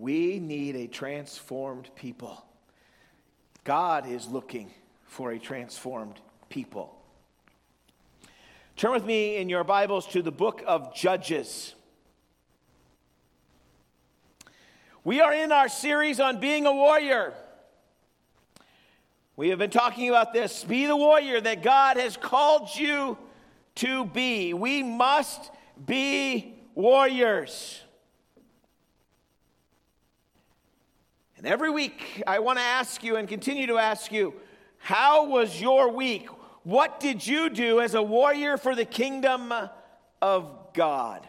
We need a transformed people. God is looking for a transformed people. Turn with me in your Bibles to the book of Judges. We are in our series on being a warrior. We have been talking about this. Be the warrior that God has called you to be. We must be warriors. And every week, I want to ask you and continue to ask you how was your week? What did you do as a warrior for the kingdom of God?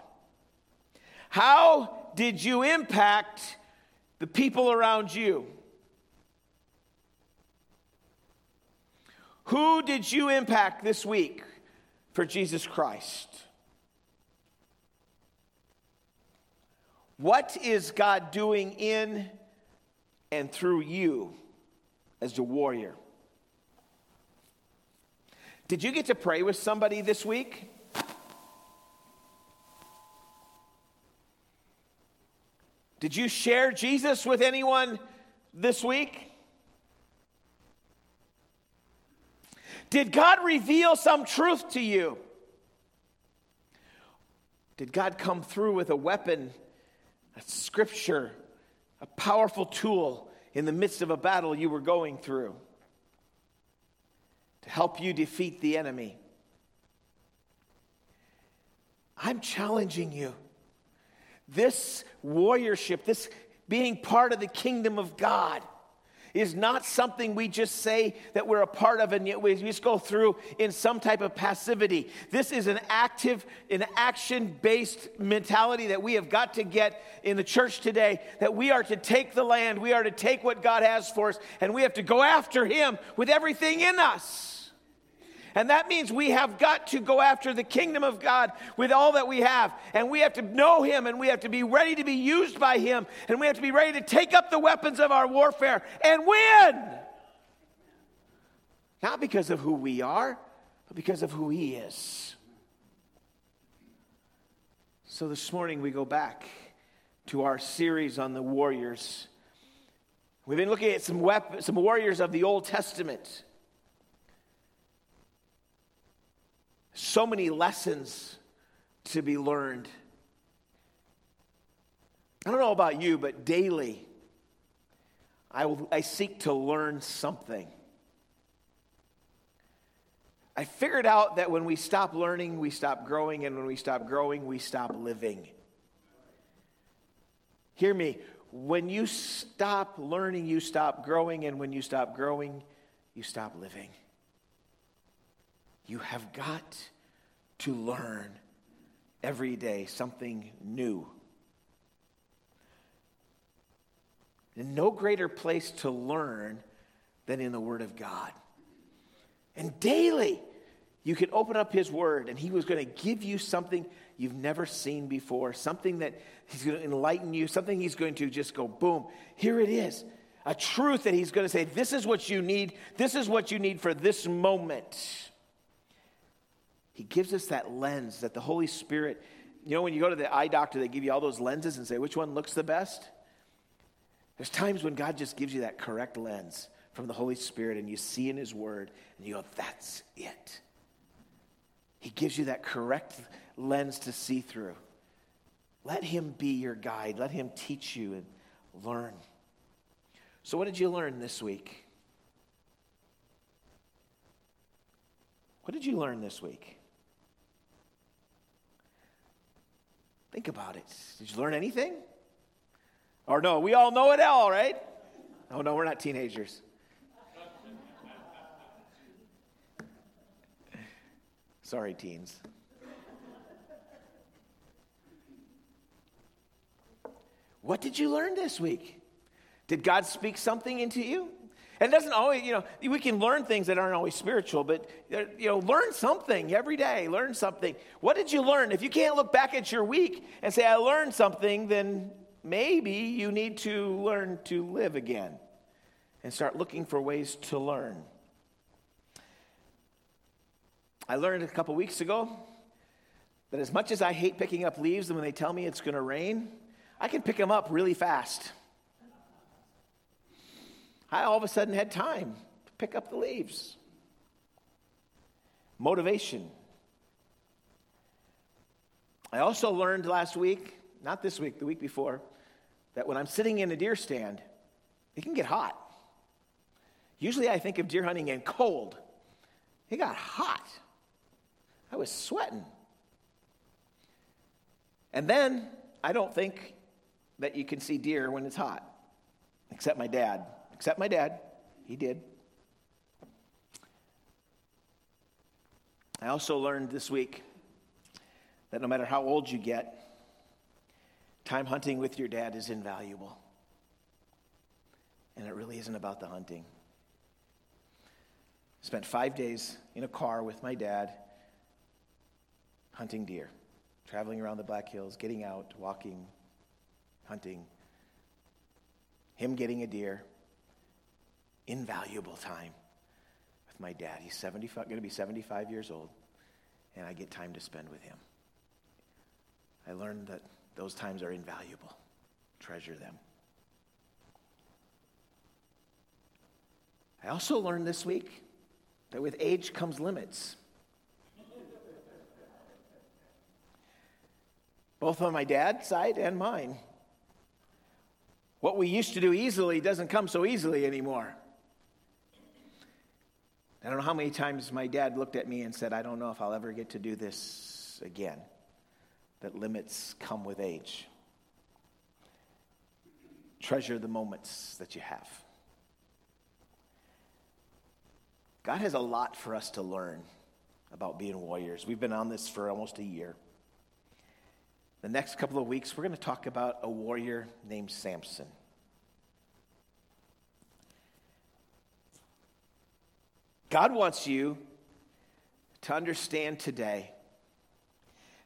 How did you impact the people around you? Who did you impact this week for Jesus Christ? What is God doing in and through you as a warrior. Did you get to pray with somebody this week? Did you share Jesus with anyone this week? Did God reveal some truth to you? Did God come through with a weapon, a scripture, a powerful tool in the midst of a battle you were going through to help you defeat the enemy. I'm challenging you. This warriorship, this being part of the kingdom of God, is not something we just say that we're a part of and yet we just go through in some type of passivity. This is an active, an action based mentality that we have got to get in the church today that we are to take the land, we are to take what God has for us, and we have to go after Him with everything in us. And that means we have got to go after the kingdom of God with all that we have. And we have to know Him and we have to be ready to be used by Him. And we have to be ready to take up the weapons of our warfare and win. Not because of who we are, but because of who He is. So this morning we go back to our series on the warriors. We've been looking at some, weapons, some warriors of the Old Testament. So many lessons to be learned. I don't know about you, but daily I, will, I seek to learn something. I figured out that when we stop learning, we stop growing, and when we stop growing, we stop living. Hear me. When you stop learning, you stop growing, and when you stop growing, you stop living. You have got to learn every day something new. And no greater place to learn than in the Word of God. And daily, you can open up His Word, and He was going to give you something you've never seen before, something that He's going to enlighten you, something He's going to just go, boom, here it is. A truth that He's going to say, this is what you need, this is what you need for this moment. He gives us that lens that the Holy Spirit, you know, when you go to the eye doctor, they give you all those lenses and say, which one looks the best? There's times when God just gives you that correct lens from the Holy Spirit and you see in His Word and you go, that's it. He gives you that correct lens to see through. Let Him be your guide, let Him teach you and learn. So, what did you learn this week? What did you learn this week? Think about it. Did you learn anything? Or no, we all know it all, right? Oh, no, we're not teenagers. Sorry, teens. What did you learn this week? Did God speak something into you? And it doesn't always, you know, we can learn things that aren't always spiritual, but, you know, learn something every day. Learn something. What did you learn? If you can't look back at your week and say, I learned something, then maybe you need to learn to live again and start looking for ways to learn. I learned a couple weeks ago that as much as I hate picking up leaves and when they tell me it's going to rain, I can pick them up really fast. I all of a sudden had time to pick up the leaves. Motivation. I also learned last week, not this week, the week before, that when I'm sitting in a deer stand, it can get hot. Usually I think of deer hunting and cold. It got hot. I was sweating. And then I don't think that you can see deer when it's hot, except my dad. Except my dad. He did. I also learned this week that no matter how old you get, time hunting with your dad is invaluable. And it really isn't about the hunting. Spent five days in a car with my dad hunting deer, traveling around the Black Hills, getting out, walking, hunting. Him getting a deer. Invaluable time with my dad. He's 75, going to be 75 years old, and I get time to spend with him. I learned that those times are invaluable. Treasure them. I also learned this week that with age comes limits. Both on my dad's side and mine. What we used to do easily doesn't come so easily anymore. I don't know how many times my dad looked at me and said, I don't know if I'll ever get to do this again. That limits come with age. Treasure the moments that you have. God has a lot for us to learn about being warriors. We've been on this for almost a year. The next couple of weeks, we're going to talk about a warrior named Samson. God wants you to understand today,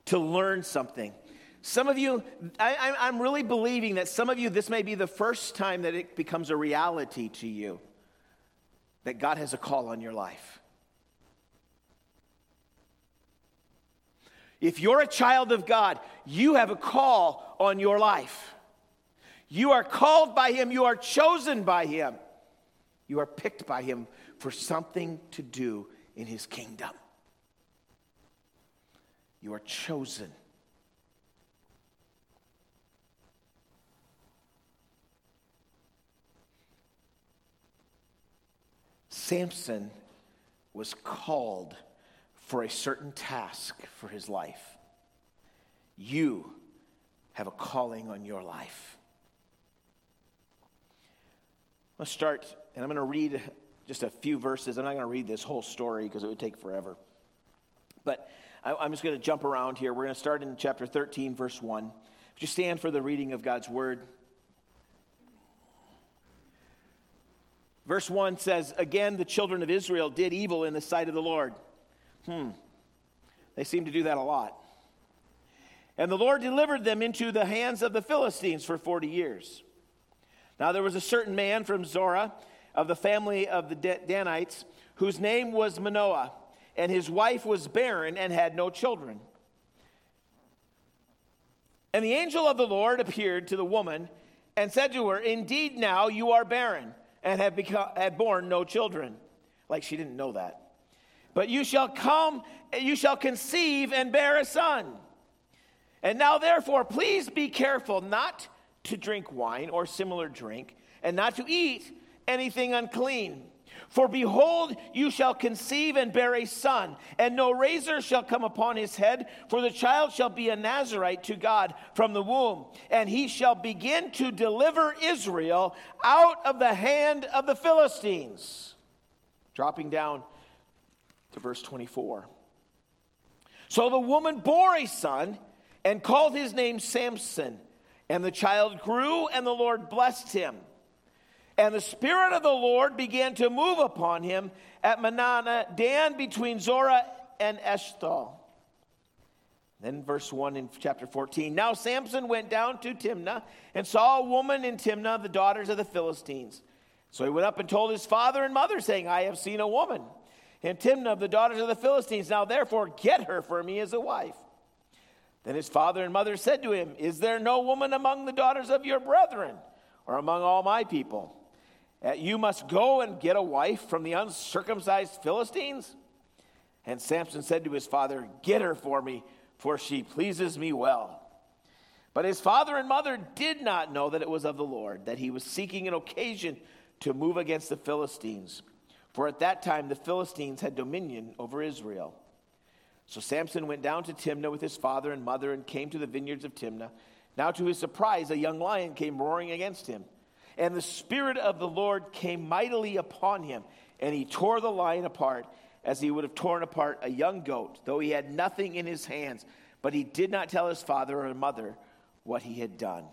to learn something. Some of you, I, am really believing that some of you, this may be the first time that it becomes a reality to you that God has a call on your life. If you're a child of God, you have a call on your life. You are called by Him, you are chosen by Him, you are picked by Him for something to do in His kingdom. You are chosen. Samson was called for a certain task for his life. You have a calling on your life. Let's start, and I'm going to read just a few verses. I'm not going to read this whole story because it would take forever. But I, am just going to jump around here. We're going to start in chapter 13, verse 1. Would you stand for the reading of God's word? Verse 1 says, Again, the children of Israel did evil in the sight of the Lord. Hmm. They seem to do that a lot. And the Lord delivered them into the hands of the Philistines for 40 years. Now there was a certain man from Zorah of the family of the Danites whose name was Manoah, and his wife was barren and had no children. And the angel of the Lord appeared to the woman and said to her, Indeed, now you are barren and have, become, have borne no children. Like she didn't know that. But you shall come, you shall conceive and bear a son. And now, therefore, please be careful not to drink wine or similar drink, and not to eat anything unclean. For behold, you shall conceive and bear a son, and no razor shall come upon his head, for the child shall be a Nazarite to God from the womb, and he shall begin to deliver Israel out of the hand of the Philistines. Dropping down to verse 24. So the woman bore a son and called his name Samson, and the child grew, and the Lord blessed him. And the Spirit of the Lord began to move upon him at Mahaneh Dan between Zorah and Eshtaol. Then, verse 1 in chapter 14. Now Samson went down to Timnah and saw a woman in Timnah, the daughters of the Philistines. So he went up and told his father and mother, saying, I have seen a woman in Timnah of the daughters of the Philistines. Now therefore get her for me as a wife. Then his father and mother said to him, Is there no woman among the daughters of your brethren or among all my people? Uh, you must go and get a wife from the uncircumcised Philistines? And Samson said to his father, Get her for me, for she pleases me well. But his father and mother did not know that it was of the Lord, that he was seeking an occasion to move against the Philistines. For at that time the Philistines had dominion over Israel. So Samson went down to Timnah with his father and mother and came to the vineyards of Timnah. Now, to his surprise, a young lion came roaring against him. And the Spirit of the Lord came mightily upon him, and he tore the lion apart as he would have torn apart a young goat, though he had nothing in his hands. But he did not tell his father or mother what he had done.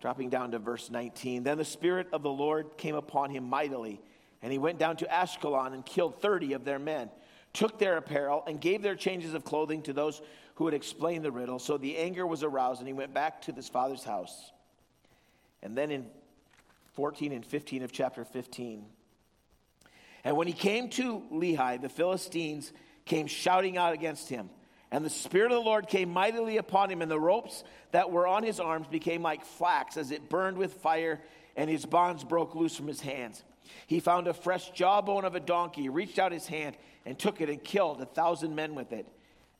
Dropping down to verse 19. Then the Spirit of the Lord came upon him mightily, and he went down to Ashkelon and killed 30 of their men, took their apparel, and gave their changes of clothing to those who had explained the riddle. So the anger was aroused, and he went back to his father's house. And then in 14 and 15 of chapter 15. And when he came to Lehi, the Philistines came shouting out against him. And the Spirit of the Lord came mightily upon him, and the ropes that were on his arms became like flax as it burned with fire, and his bonds broke loose from his hands. He found a fresh jawbone of a donkey, reached out his hand, and took it and killed a thousand men with it.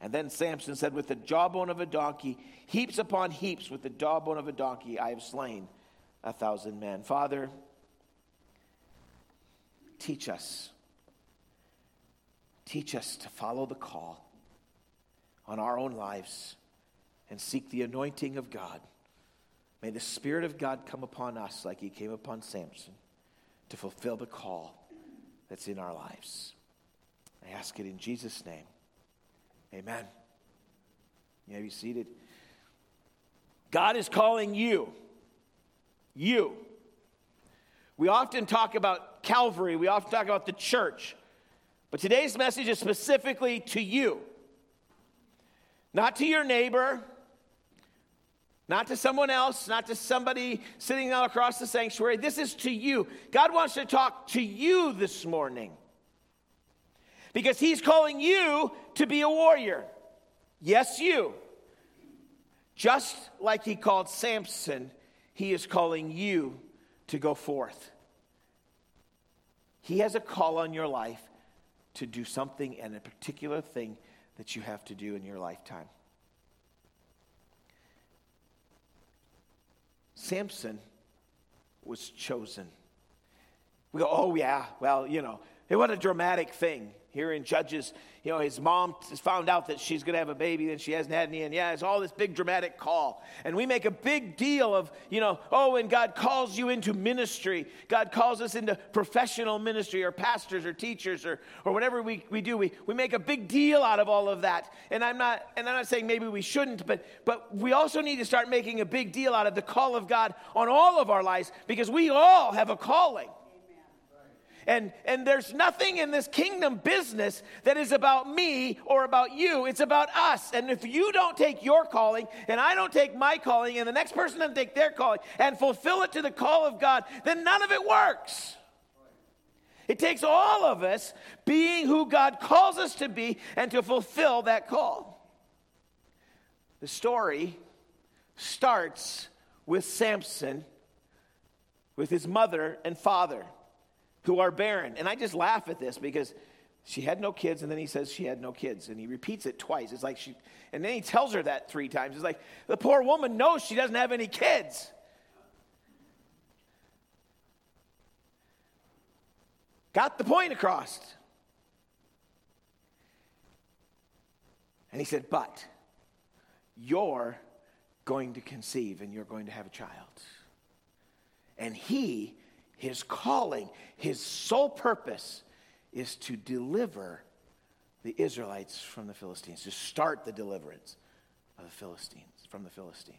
And then Samson said, With the jawbone of a donkey, heaps upon heaps, with the jawbone of a donkey, I have slain a thousand men. Father, teach us. Teach us to follow the call on our own lives and seek the anointing of God. May the Spirit of God come upon us like He came upon Samson to fulfill the call that's in our lives. I ask it in Jesus' name. Amen. You may be seated. God is calling you you. We often talk about Calvary, we often talk about the church, but today's message is specifically to you. Not to your neighbor, not to someone else, not to somebody sitting out across the sanctuary. This is to you. God wants to talk to you this morning because He's calling you to be a warrior. Yes, you. Just like He called Samson he is calling you to go forth. He has a call on your life to do something and a particular thing that you have to do in your lifetime. Samson was chosen. We go, oh, yeah, well, you know, it was a dramatic thing here in Judges, you know, his mom has found out that she's going to have a baby and she hasn't had any. And yeah, it's all this big dramatic call. And we make a big deal of, you know, oh, and God calls you into ministry. God calls us into professional ministry or pastors or teachers or, or whatever we, we do. We, we make a big deal out of all of that. And I'm not, and I'm not saying maybe we shouldn't, but, but we also need to start making a big deal out of the call of God on all of our lives because we all have a calling. And, and there's nothing in this kingdom business that is about me or about you. It's about us. And if you don't take your calling, and I don't take my calling, and the next person doesn't take their calling and fulfill it to the call of God, then none of it works. It takes all of us being who God calls us to be and to fulfill that call. The story starts with Samson, with his mother and father who are barren. And I just laugh at this because she had no kids, and then he says she had no kids, and he repeats it twice. It's like she, and then he tells her that three times. It's like the poor woman knows she doesn't have any kids. Got the point across. And he said, But you're going to conceive and you're going to have a child. And he his calling, his sole purpose is to deliver the Israelites from the Philistines, to start the deliverance of the Philistines, from the Philistines.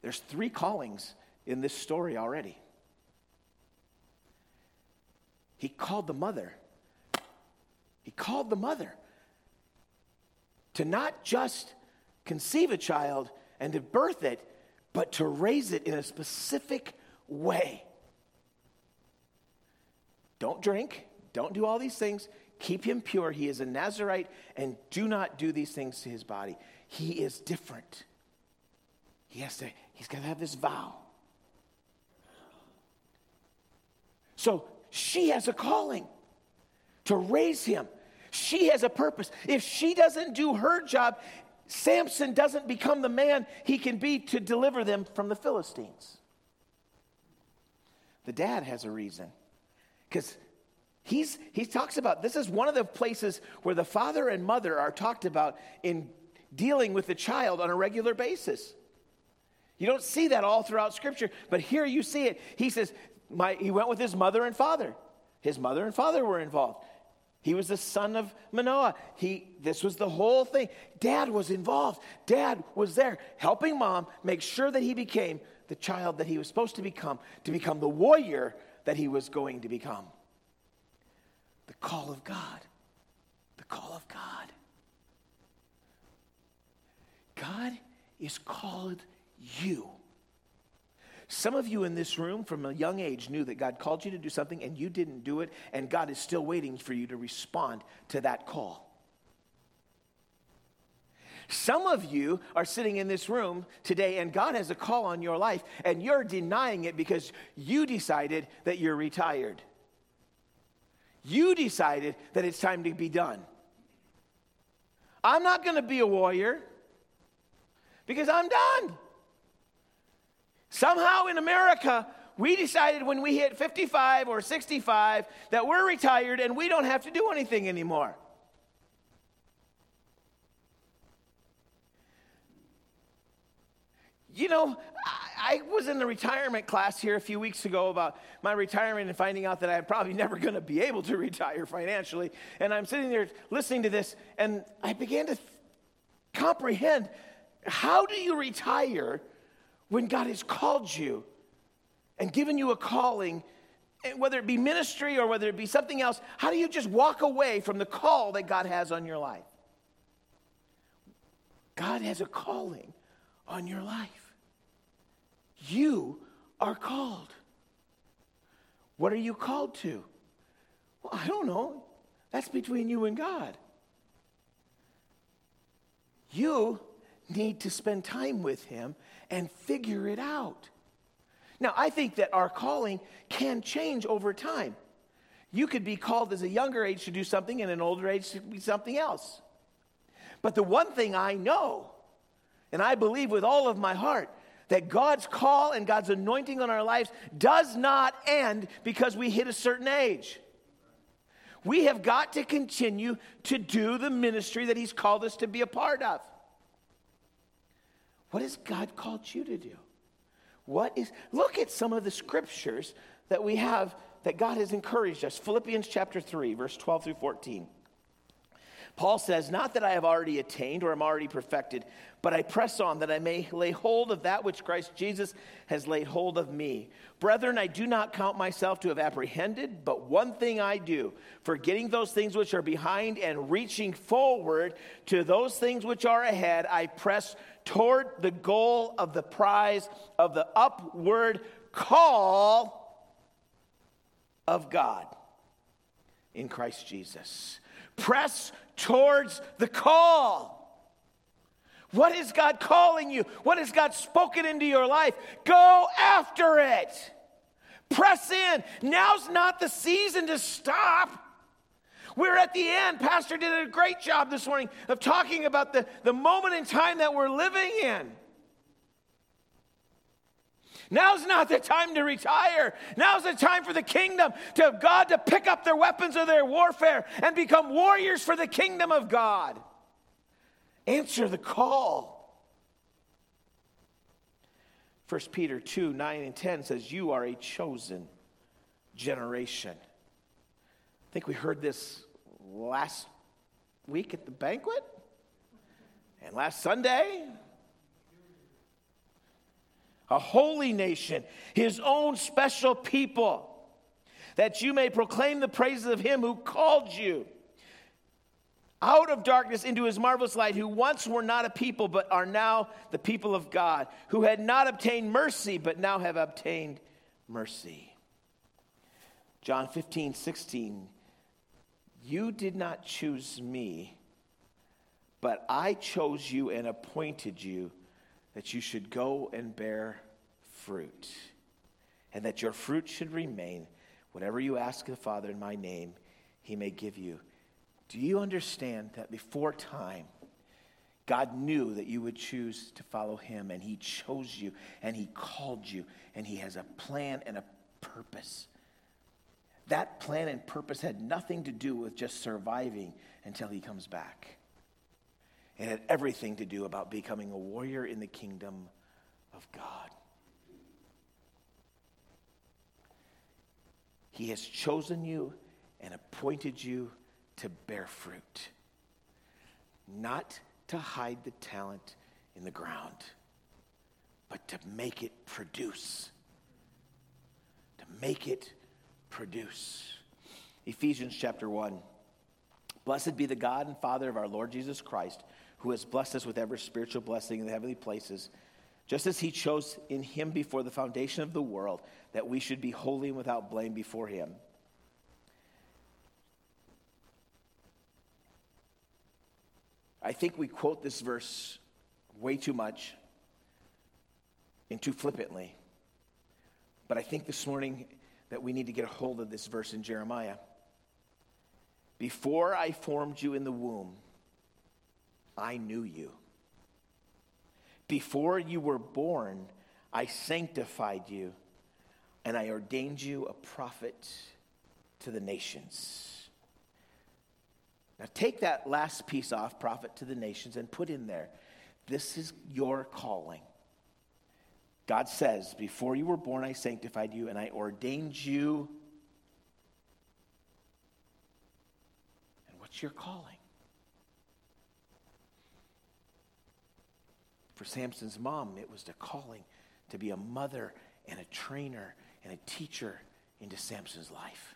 There's three callings in this story already. He called the mother. He called the mother to not just conceive a child and to birth it, but to raise it in a specific way. Don't drink, don't do all these things. Keep him pure. He is a Nazarite, and do not do these things to his body. He is different. he has to, he's got to have this vow. So she has a calling to raise him. She has a purpose. If she doesn't do her job, Samson doesn't become the man he can be to deliver them from the Philistines. The dad has a reason because he's, he talks about this is one of the places where the father and mother are talked about in dealing with the child on a regular basis. You don't see that all throughout Scripture, but here you see it. He says, my, he went with his mother and father. His mother and father were involved. He was the son of Manoah. He, this was the whole thing. Dad was involved. Dad was there helping mom make sure that he became the child that he was supposed to become, to become the warrior that he was going to become. The call of God. The call of God. God is called you. Some of you in this room from a young age knew that God called you to do something and you didn't do it, and God is still waiting for you to respond to that call. Some of you are sitting in this room today and God has a call on your life and you're denying it because you decided that you're retired. You decided that it's time to be done. I'm not going to be a warrior because I'm done. Somehow in America, we decided when we hit 55 or 65 that we're retired and we don't have to do anything anymore. You know, I, was in the retirement class here a few weeks ago about my retirement and finding out that I'm probably never going to be able to retire financially. And I'm sitting there listening to this, and I began to th- comprehend how do you retire when God has called you and given you a calling, eh, whether it be ministry or whether it be something else, how do you just walk away from the call that God has on your life? God has a calling on your life. You are called. What are you called to? Well, I don't know. That's between you and God. You need to spend time with Him and figure it out. Now, I think that our calling can change over time. You could be called as a younger age to do something and an older age to be something else. But the one thing I know, and I believe with all of my heart, that God's call and God's anointing on our lives does not end because we hit a certain age. We have got to continue to do the ministry that He's called us to be a part of. What has God called you to do? What is, look at some of the scriptures that we have that God has encouraged us. Philippians chapter 3, verse 12 through 14. Paul says, Not that I have already attained or am already perfected, but I press on that I may lay hold of that which Christ Jesus has laid hold of me. Brethren, I do not count myself to have apprehended, but one thing I do, forgetting those things which are behind and reaching forward to those things which are ahead, I press toward the goal of the prize of the upward call of God in Christ Jesus. Press towards the call. What is God calling you? What has God spoken into your life? Go after it. Press in. Now's not the season to stop. We're at the end. Pastor did a great job this morning of talking about the, the moment in time that we're living in. Now's not the time to retire. Now's the time for the kingdom to God to pick up their weapons of their warfare and become warriors for the kingdom of God. Answer the call. 1 Peter 2 9 and 10 says, You are a chosen generation. I think we heard this last week at the banquet and last Sunday a holy nation, his own special people, that you may proclaim the praises of him who called you out of darkness into his marvelous light, who once were not a people, but are now the people of God, who had not obtained mercy, but now have obtained mercy. John 15, 16. You did not choose me, but I chose you and appointed you that you should go and bear fruit, and that your fruit should remain. Whatever you ask the Father in my name, he may give you. Do you understand that before time, God knew that you would choose to follow him, and he chose you, and he called you, and he has a plan and a purpose. That plan and purpose had nothing to do with just surviving until he comes back. It had everything to do about becoming a warrior in the kingdom of God. He has chosen you and appointed you to bear fruit, not to hide the talent in the ground, but to make it produce. To make it produce. Ephesians chapter 1. Blessed be the God and Father of our Lord Jesus Christ, who has blessed us with every spiritual blessing in the heavenly places, just as he chose in him before the foundation of the world that we should be holy and without blame before him. I think we quote this verse way too much and too flippantly. But I think this morning that we need to get a hold of this verse in Jeremiah. Before I formed you in the womb, I knew you. Before you were born, I sanctified you, and I ordained you a prophet to the nations. Now, take that last piece off, prophet to the nations, and put in there this is your calling. God says, Before you were born, I sanctified you and I ordained you. And what's your calling? For Samson's mom, it was the calling to be a mother and a trainer and a teacher into Samson's life.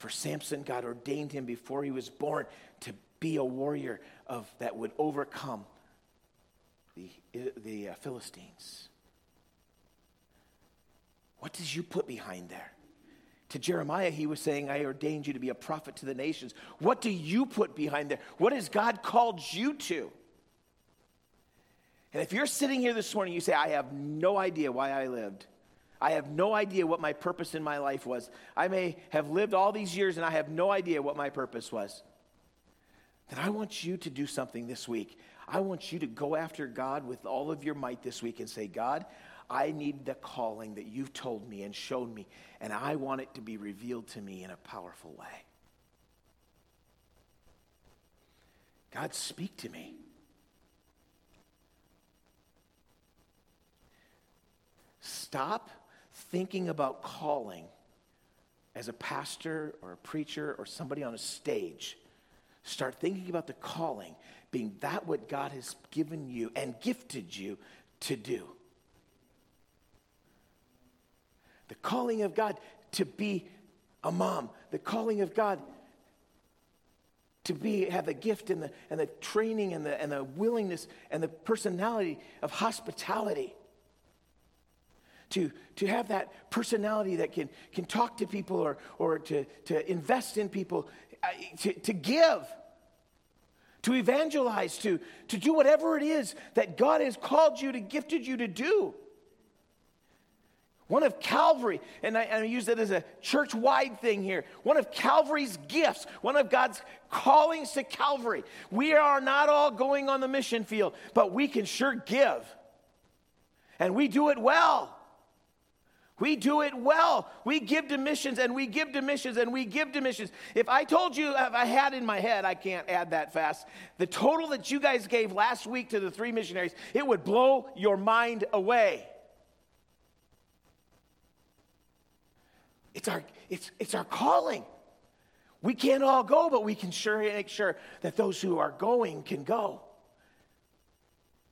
For Samson, God ordained him before he was born to be a warrior of, that would overcome the, the uh, Philistines. What did you put behind there? To Jeremiah, he was saying, I ordained you to be a prophet to the nations. What do you put behind there? What has God called you to? And if you're sitting here this morning, you say, I have no idea why I lived. I have no idea what my purpose in my life was. I may have lived all these years and I have no idea what my purpose was. Then I want you to do something this week. I want you to go after God with all of your might this week and say, God, I need the calling that you've told me and shown me, and I want it to be revealed to me in a powerful way. God, speak to me. Stop thinking about calling as a pastor or a preacher or somebody on a stage. Start thinking about the calling being that what God has given you and gifted you to do. The calling of God to be a mom, the calling of God to be have the gift and the, and the training and the, and the willingness and the personality of hospitality to, to have that personality that can, can talk to people or, or to, to invest in people, to, to give to evangelize, to, to do whatever it is that God has called you to, gifted you to do. One of Calvary, and I, and I use that as a church wide thing here. One of Calvary's gifts, one of God's callings to Calvary. We are not all going on the mission field, but we can sure give. And we do it well. We do it well. We give to missions and we give to missions and we give to missions. If I told you, if I had in my head, I can't add that fast, the total that you guys gave last week to the three missionaries, it would blow your mind away. It's our, it's, it's our calling. We can't all go, but we can sure make sure that those who are going can go.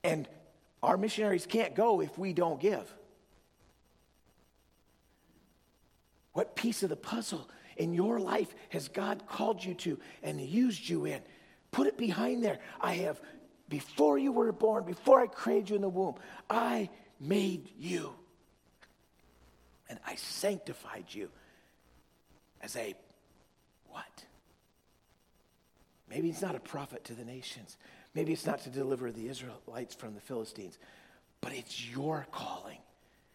And our missionaries can't go if we don't give. What piece of the puzzle in your life has God called you to and used you in? Put it behind there. I have, before you were born, before I created you in the womb, I made you. And I sanctified you as a what? Maybe it's not a prophet to the nations. Maybe it's not to deliver the Israelites from the Philistines, but it's your calling.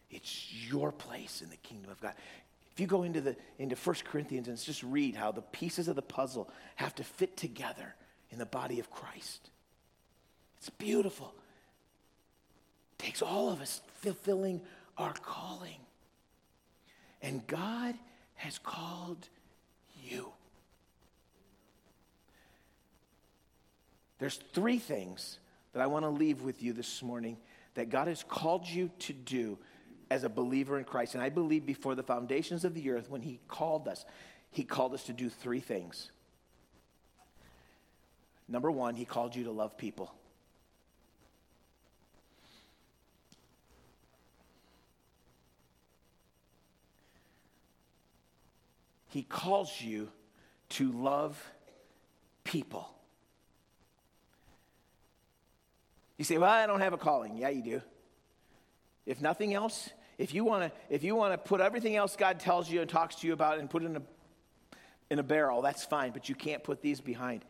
It's your place in the kingdom of God. If you go into the into 1 Corinthians and just read how the pieces of the puzzle have to fit together in the body of Christ. It's beautiful. It takes all of us fulfilling our calling. And God has called you. There's three things that I want to leave with you this morning that God has called you to do as a believer in Christ. And I believe before the foundations of the earth, when He called us, He called us to do three things. Number one, He called you to love people. He calls you to love people. You say, "Well, I don't have a calling." Yeah, you do. If nothing else, if you want to if you want to put everything else God tells you and talks to you about and put it in a in a barrel, that's fine, but you can't put these behind.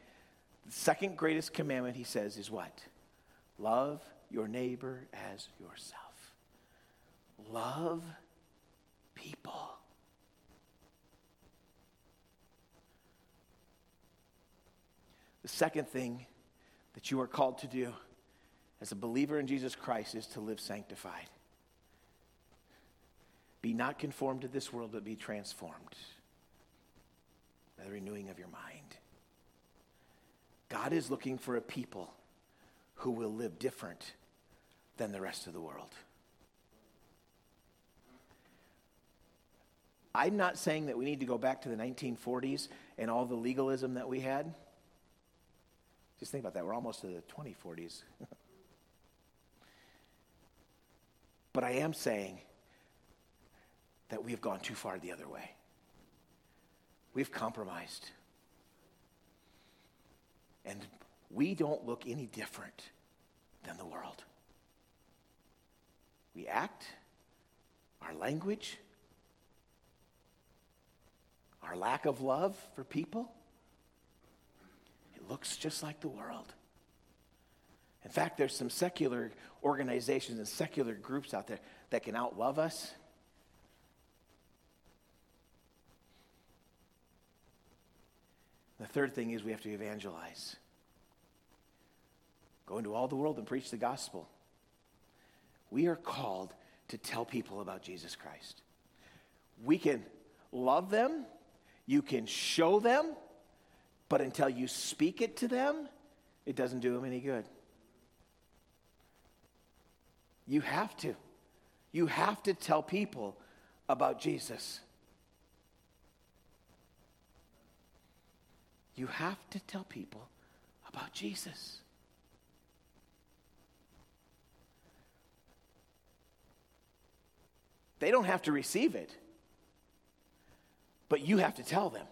The second greatest commandment he says is what? Love your neighbor as yourself. Love people. The second thing that you are called to do as a believer in Jesus Christ is to live sanctified. Be not conformed to this world, but be transformed by the renewing of your mind. God is looking for a people who will live different than the rest of the world. I'm not saying that we need to go back to the 1940s and all the legalism that we had. Just think about that. We're almost to the 2040s. but I am saying that we have gone too far the other way. We've compromised. And we don't look any different than the world. We act, our language, our lack of love for people it looks just like the world. In fact, there's some secular organizations and secular groups out there that can outlove us. The third thing is we have to evangelize. Go into all the world and preach the gospel. We are called to tell people about Jesus Christ. We can love them, you can show them, but until you speak it to them, it doesn't do them any good. You have to. You have to tell people about Jesus. You have to tell people about Jesus. They don't have to receive it, but you have to tell them.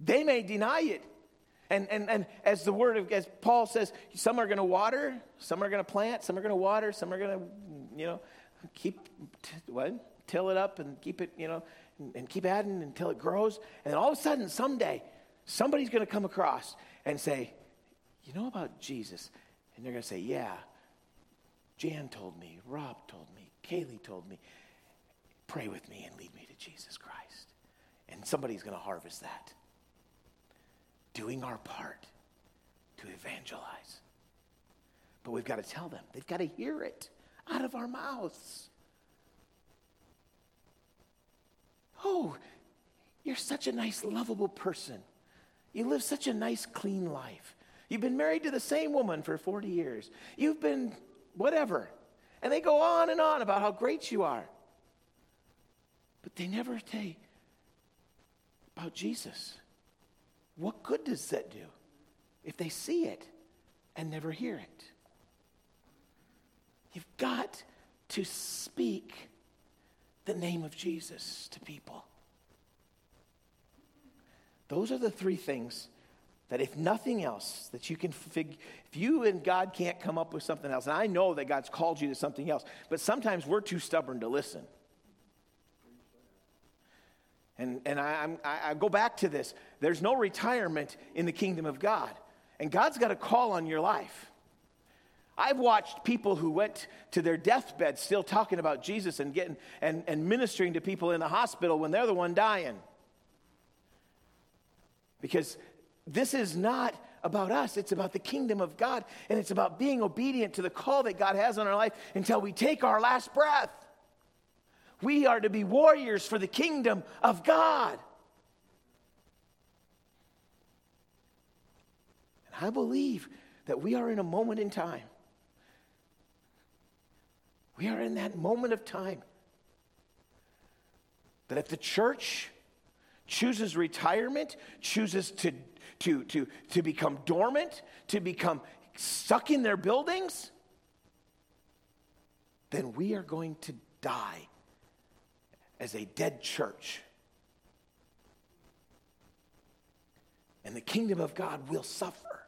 They may deny it. And, and, and as the word of, as Paul says, some are going to water, some are going to plant, some are going to water, some are going to, you know, keep, what? Till it up and keep it, you know, and, keep adding until it grows. And all of a sudden, someday, somebody's going to come across and say, you know about Jesus? And they're going to say, yeah, Jan told me, Rob told me, Kaylee told me. Pray with me and lead me to Jesus Christ. And somebody's going to harvest that doing our part to evangelize. But we've got to tell them, they've got to hear it out of our mouths. Oh, you're such a nice, lovable person. You live such a nice, clean life. You've been married to the same woman for 40 years. You've been whatever. And they go on and on about how great you are. But they never say about Jesus. What good does that do if they see it and never hear it? You've got to speak the name of Jesus to people. Those are the three things that, if nothing else, that you can figure, if you and God can't come up with something else, and I know that God's called you to something else, but sometimes we're too stubborn to listen. And, and I, I, I go back to this there's no retirement in the kingdom of God. And God's got a call on your life. I've watched people who went to their deathbed still talking about Jesus and getting and, and ministering to people in the hospital when they're the one dying. Because this is not about us, it's about the kingdom of God, and it's about being obedient to the call that God has on our life until we take our last breath. We are to be warriors for the kingdom of God. And I believe that we are in a moment in time. We are in that moment of time that if the church chooses retirement, chooses to, to, to, to become dormant, to become stuck in their buildings, then we are going to die as a dead church. And the kingdom of God will suffer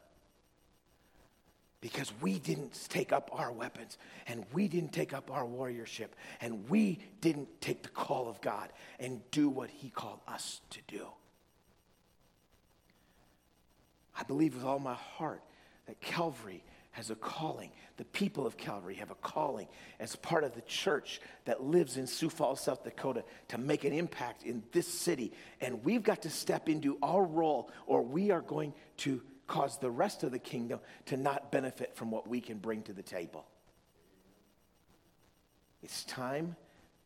because we didn't take up our weapons and we didn't take up our warriorship and we didn't take the call of God and do what He called us to do. I believe with all my heart that Calvary has a calling. The people of Calvary have a calling as part of the church that lives in Sioux Falls, South Dakota, to make an impact in this city. And we've got to step into our role, or we are going to cause the rest of the kingdom to not benefit from what we can bring to the table. It's time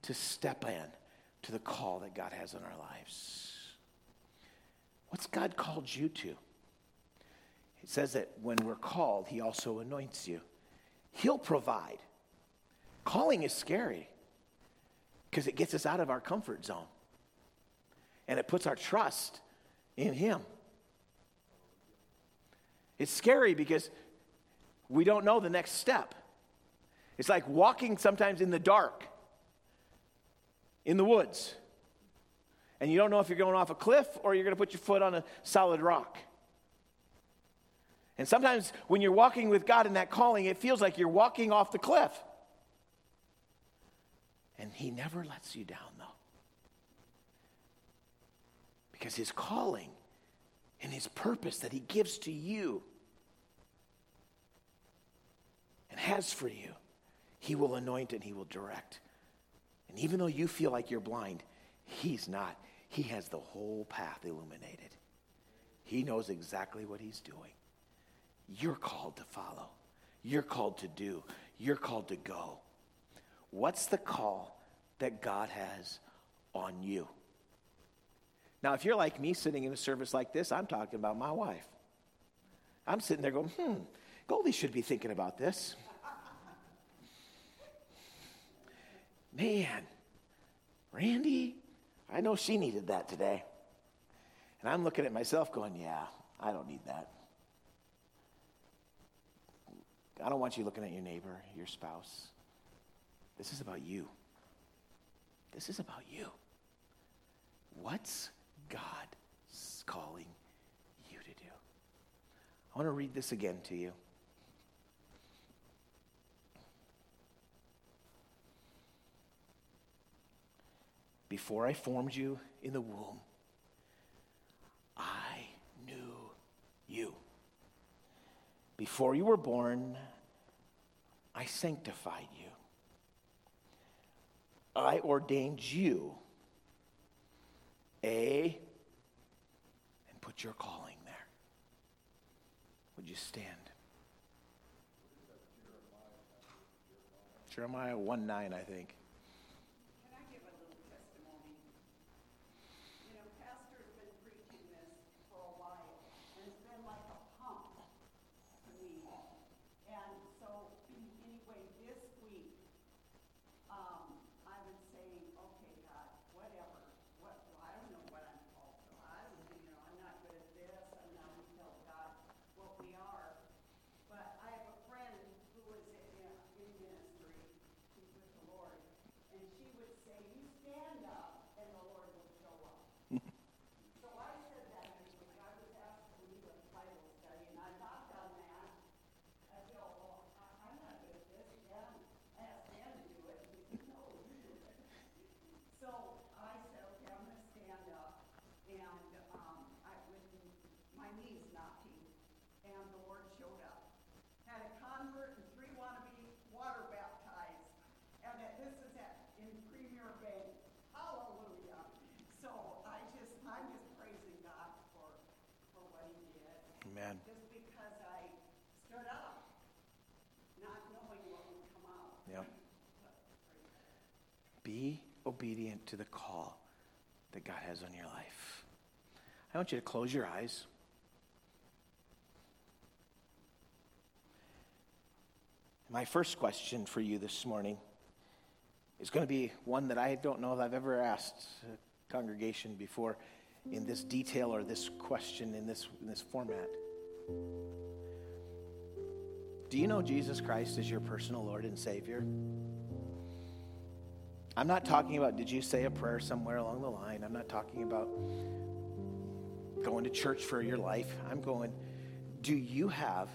to step in to the call that God has on our lives. What's God called you to? It says that when we're called, He also anoints you. He'll provide. Calling is scary because it gets us out of our comfort zone and it puts our trust in Him. It's scary because we don't know the next step. It's like walking sometimes in the dark, in the woods, and you don't know if you're going off a cliff or you're going to put your foot on a solid rock. And sometimes when you're walking with God in that calling, it feels like you're walking off the cliff. And He never lets you down, though. Because His calling and his purpose that he gives to you and has for you, he will anoint and he will direct. And even though you feel like you're blind, he's not. He has the whole path illuminated. He knows exactly what he's doing. You're called to follow. You're called to do. You're called to go. What's the call that God has on you? Now, if you're like me sitting in a service like this, I'm talking about my wife. I'm sitting there going, hmm, Goldie should be thinking about this. Man, Randy, I know she needed that today. And I'm looking at myself going, yeah, I don't need that. I don't want you looking at your neighbor, your spouse. This is about you. This is about you. What's God is calling you to do. I want to read this again to you. Before I formed you in the womb, I knew you. Before you were born, I sanctified you. I ordained you a, and put your calling there. Would you stand? Jeremiah 1 9, I think. Obedient to the call that God has on your life. I want you to close your eyes. My first question for you this morning is going to be one that I don't know if I've ever asked a congregation before in this detail or this question in this, in this format. Do you know Jesus Christ as your personal Lord and Savior? I'm not talking about did you say a prayer somewhere along the line. I'm not talking about going to church for your life. I'm going, do you have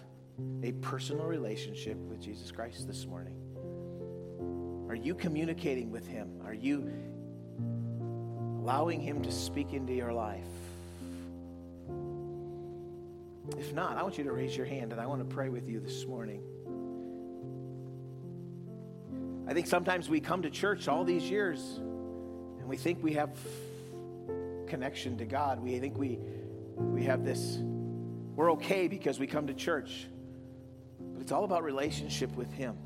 a personal relationship with Jesus Christ this morning? Are you communicating with Him? Are you allowing Him to speak into your life? If not, I want you to raise your hand and I want to pray with you this morning. I think sometimes we come to church all these years and we think we have connection to God. We think we, we have this, we're okay because we come to church. But it's all about relationship with Him.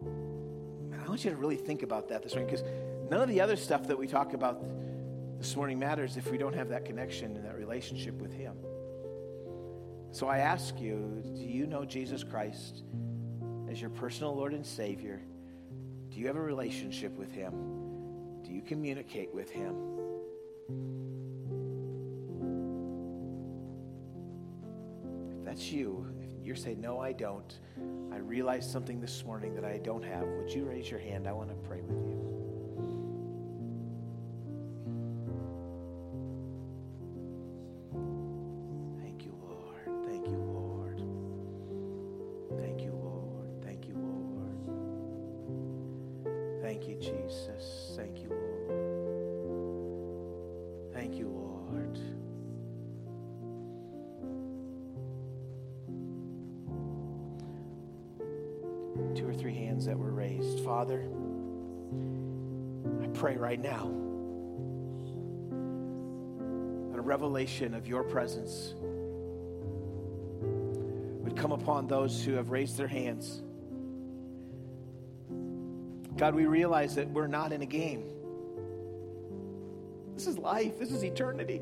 And I want you to really think about that this morning because none of the other stuff that we talk about this morning matters if we don't have that connection and that relationship with Him. So I ask you, do you know Jesus Christ as your personal Lord and Savior? Do you have a relationship with Him? Do you communicate with Him? If that's you, if you're saying, No, I don't, I realized something this morning that I don't have, would you raise your hand? I want to pray with you. Right now that a revelation of your presence would come upon those who have raised their hands. God, we realize that we're not in a game. This is life, this is eternity.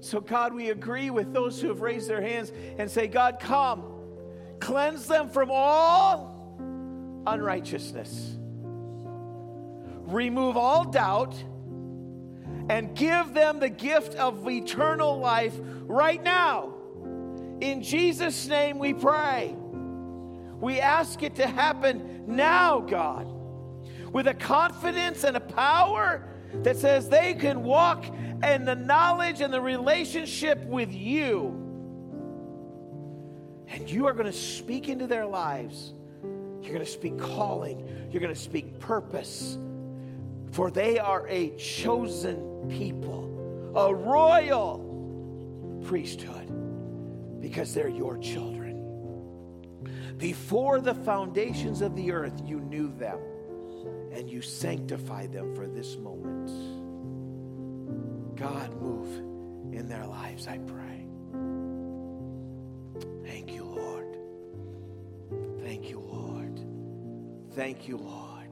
So, God, we agree with those who have raised their hands and say, God, come. Cleanse them from all unrighteousness. Remove all doubt and give them the gift of eternal life right now. In Jesus' name we pray. We ask it to happen now, God, with a confidence and a power that says they can walk in the knowledge and the relationship with you and you are going to speak into their lives. You're going to speak calling. You're going to speak purpose. For they are a chosen people, a royal priesthood, because they're your children. Before the foundations of the earth, you knew them and you sanctified them for this moment. God, move in their lives, I pray. Thank you, Lord. Thank you, Lord. Thank you, Lord.